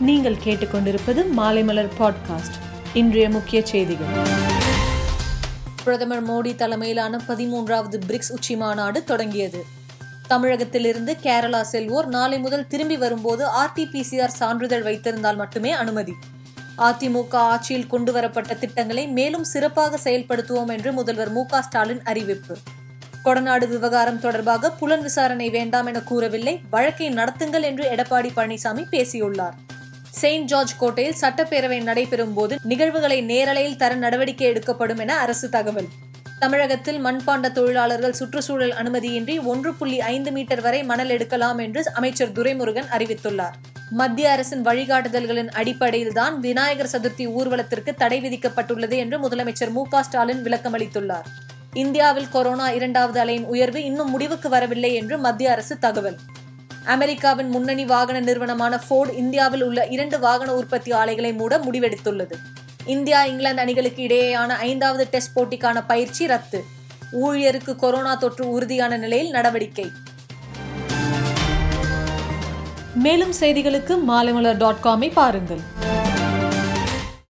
நீங்கள் கேட்டுக்கொண்டிருப்பது மாலைமலர் பாட்காஸ்ட். இன்றைய முக்கிய செய்திகள். பிரதமர் மோடி தலைமையிலான பதிமூன்றாவது பிரிக்ஸ் உச்சி மாநாடு தொடங்கியது. தமிழகத்திலிருந்து கேரளா செல்வோர் நாளை முதல் திரும்பி வரும்போது ஆர்டிபிசிஆர் சான்றிதழ் வைத்திருந்தால் மட்டுமே அனுமதி. அதிமுக ஆட்சியில் கொண்டுவரப்பட்ட திட்டங்களை மேலும் சிறப்பாக செயல்படுத்துவோம் என்று முதல்வர் மு க ஸ்டாலின் அறிவிப்பு. கொடநாடு விவகாரம் தொடர்பாக புலன் விசாரணை வேண்டாம் என கூறவில்லை. வழக்கை நடத்துங்கள் என்று எடப்பாடி பழனிசாமி பேசியுள்ளார். செயின்ட் ஜார்ஜ் கோட்டையில் சட்டப்பேரவை நடைபெறும் போது நிகழ்வுகளை நேரலையில் தர நடவடிக்கை எடுக்கப்படும் என அரசு தகவல். தமிழகத்தில் மண்பாண்ட தொழிலாளர்கள் சுற்றுச்சூழல் அனுமதியின்றி ஒன்று புள்ளி ஐந்து மீட்டர் வரை மணல் எடுக்கலாம் என்று அமைச்சர் துரைமுருகன் அறிவித்துள்ளார். மத்திய அரசின் வழிகாட்டுதல்களின் அடிப்படையில்தான் விநாயகர் சதுர்த்தி ஊர்வலத்திற்கு தடை விதிக்கப்பட்டுள்ளது என்று முதலமைச்சர் மு ஸ்டாலின் விளக்கமளித்துள்ளார் இந்தியாவில் கொரோனா இரண்டாவது அலையின் உயர்வு இன்னும் முடிவுக்கு வரவில்லை என்று மத்திய அரசு தகவல். அமெரிக்காவின் முன்னணி வாகன நிறுவனமான ஃபோர்டு இந்தியாவில் உள்ள இரண்டு வாகன உற்பத்தி ஆலைகளை மூட முடிவெடுத்துள்ளது. இந்தியா இங்கிலாந்து அணிகளுக்கு இடையேயான ஐந்தாவது டெஸ்ட் போட்டிக்கான பயிற்சி ரத்து. ஊழியருக்கு கொரோனா தொற்று உறுதியான நிலையில் நடவடிக்கை. மேலும் செய்திகளுக்கு மாலைமலர் டாட் காமை பாருங்கள்.